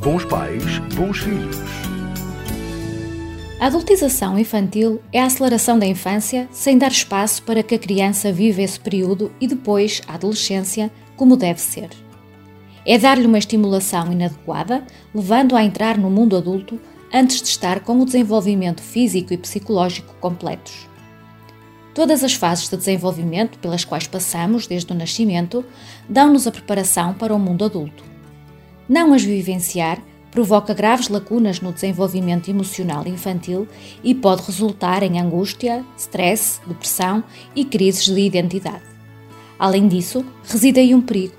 Bons pais, bons filhos. A adultização infantil é a aceleração da infância sem dar espaço para que a criança viva esse período e depois a adolescência como deve ser. É dar-lhe uma estimulação inadequada, levando-a a entrar no mundo adulto antes de estar com o desenvolvimento físico e psicológico completos. Todas as fases de desenvolvimento pelas quais passamos desde o nascimento dão-nos a preparação para o mundo adulto. Não as vivenciar provoca graves lacunas no desenvolvimento emocional infantil e pode resultar em angústia, stress, depressão e crises de identidade. Além disso, reside aí um perigo.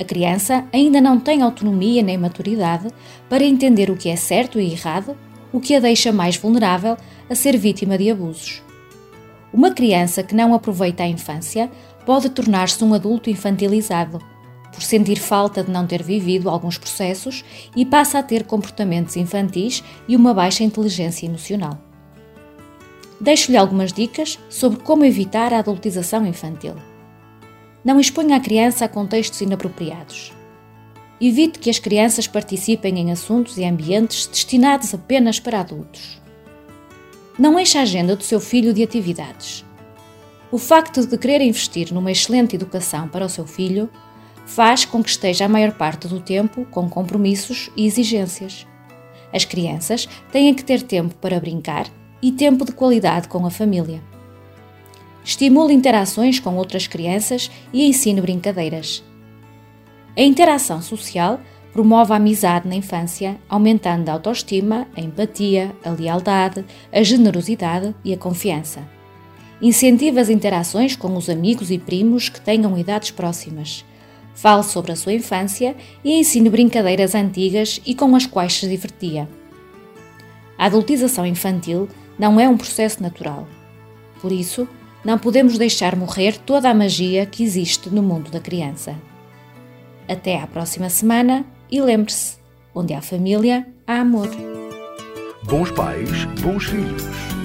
A criança ainda não tem autonomia nem maturidade para entender o que é certo e errado, o que a deixa mais vulnerável a ser vítima de abusos. Uma criança que não aproveita a infância pode tornar-se um adulto infantilizado, por sentir falta de não ter vivido alguns processos e passa a ter comportamentos infantis e uma baixa inteligência emocional. Deixo-lhe algumas dicas sobre como evitar a adultização infantil. Não exponha a criança a contextos inapropriados. Evite que as crianças participem em assuntos e ambientes destinados apenas para adultos não enche a agenda do seu filho de atividades. O facto de querer investir numa excelente educação para o seu filho faz com que esteja a maior parte do tempo com compromissos e exigências. As crianças têm que ter tempo para brincar e tempo de qualidade com a família. Estimule interações com outras crianças e ensine brincadeiras. A interação social Promove a amizade na infância, aumentando a autoestima, a empatia, a lealdade, a generosidade e a confiança. Incentiva as interações com os amigos e primos que tenham idades próximas. Fale sobre a sua infância e ensine brincadeiras antigas e com as quais se divertia. A adultização infantil não é um processo natural. Por isso, não podemos deixar morrer toda a magia que existe no mundo da criança. Até à próxima semana e lembre-se: onde há família, há amor. Bons pais, bons filhos.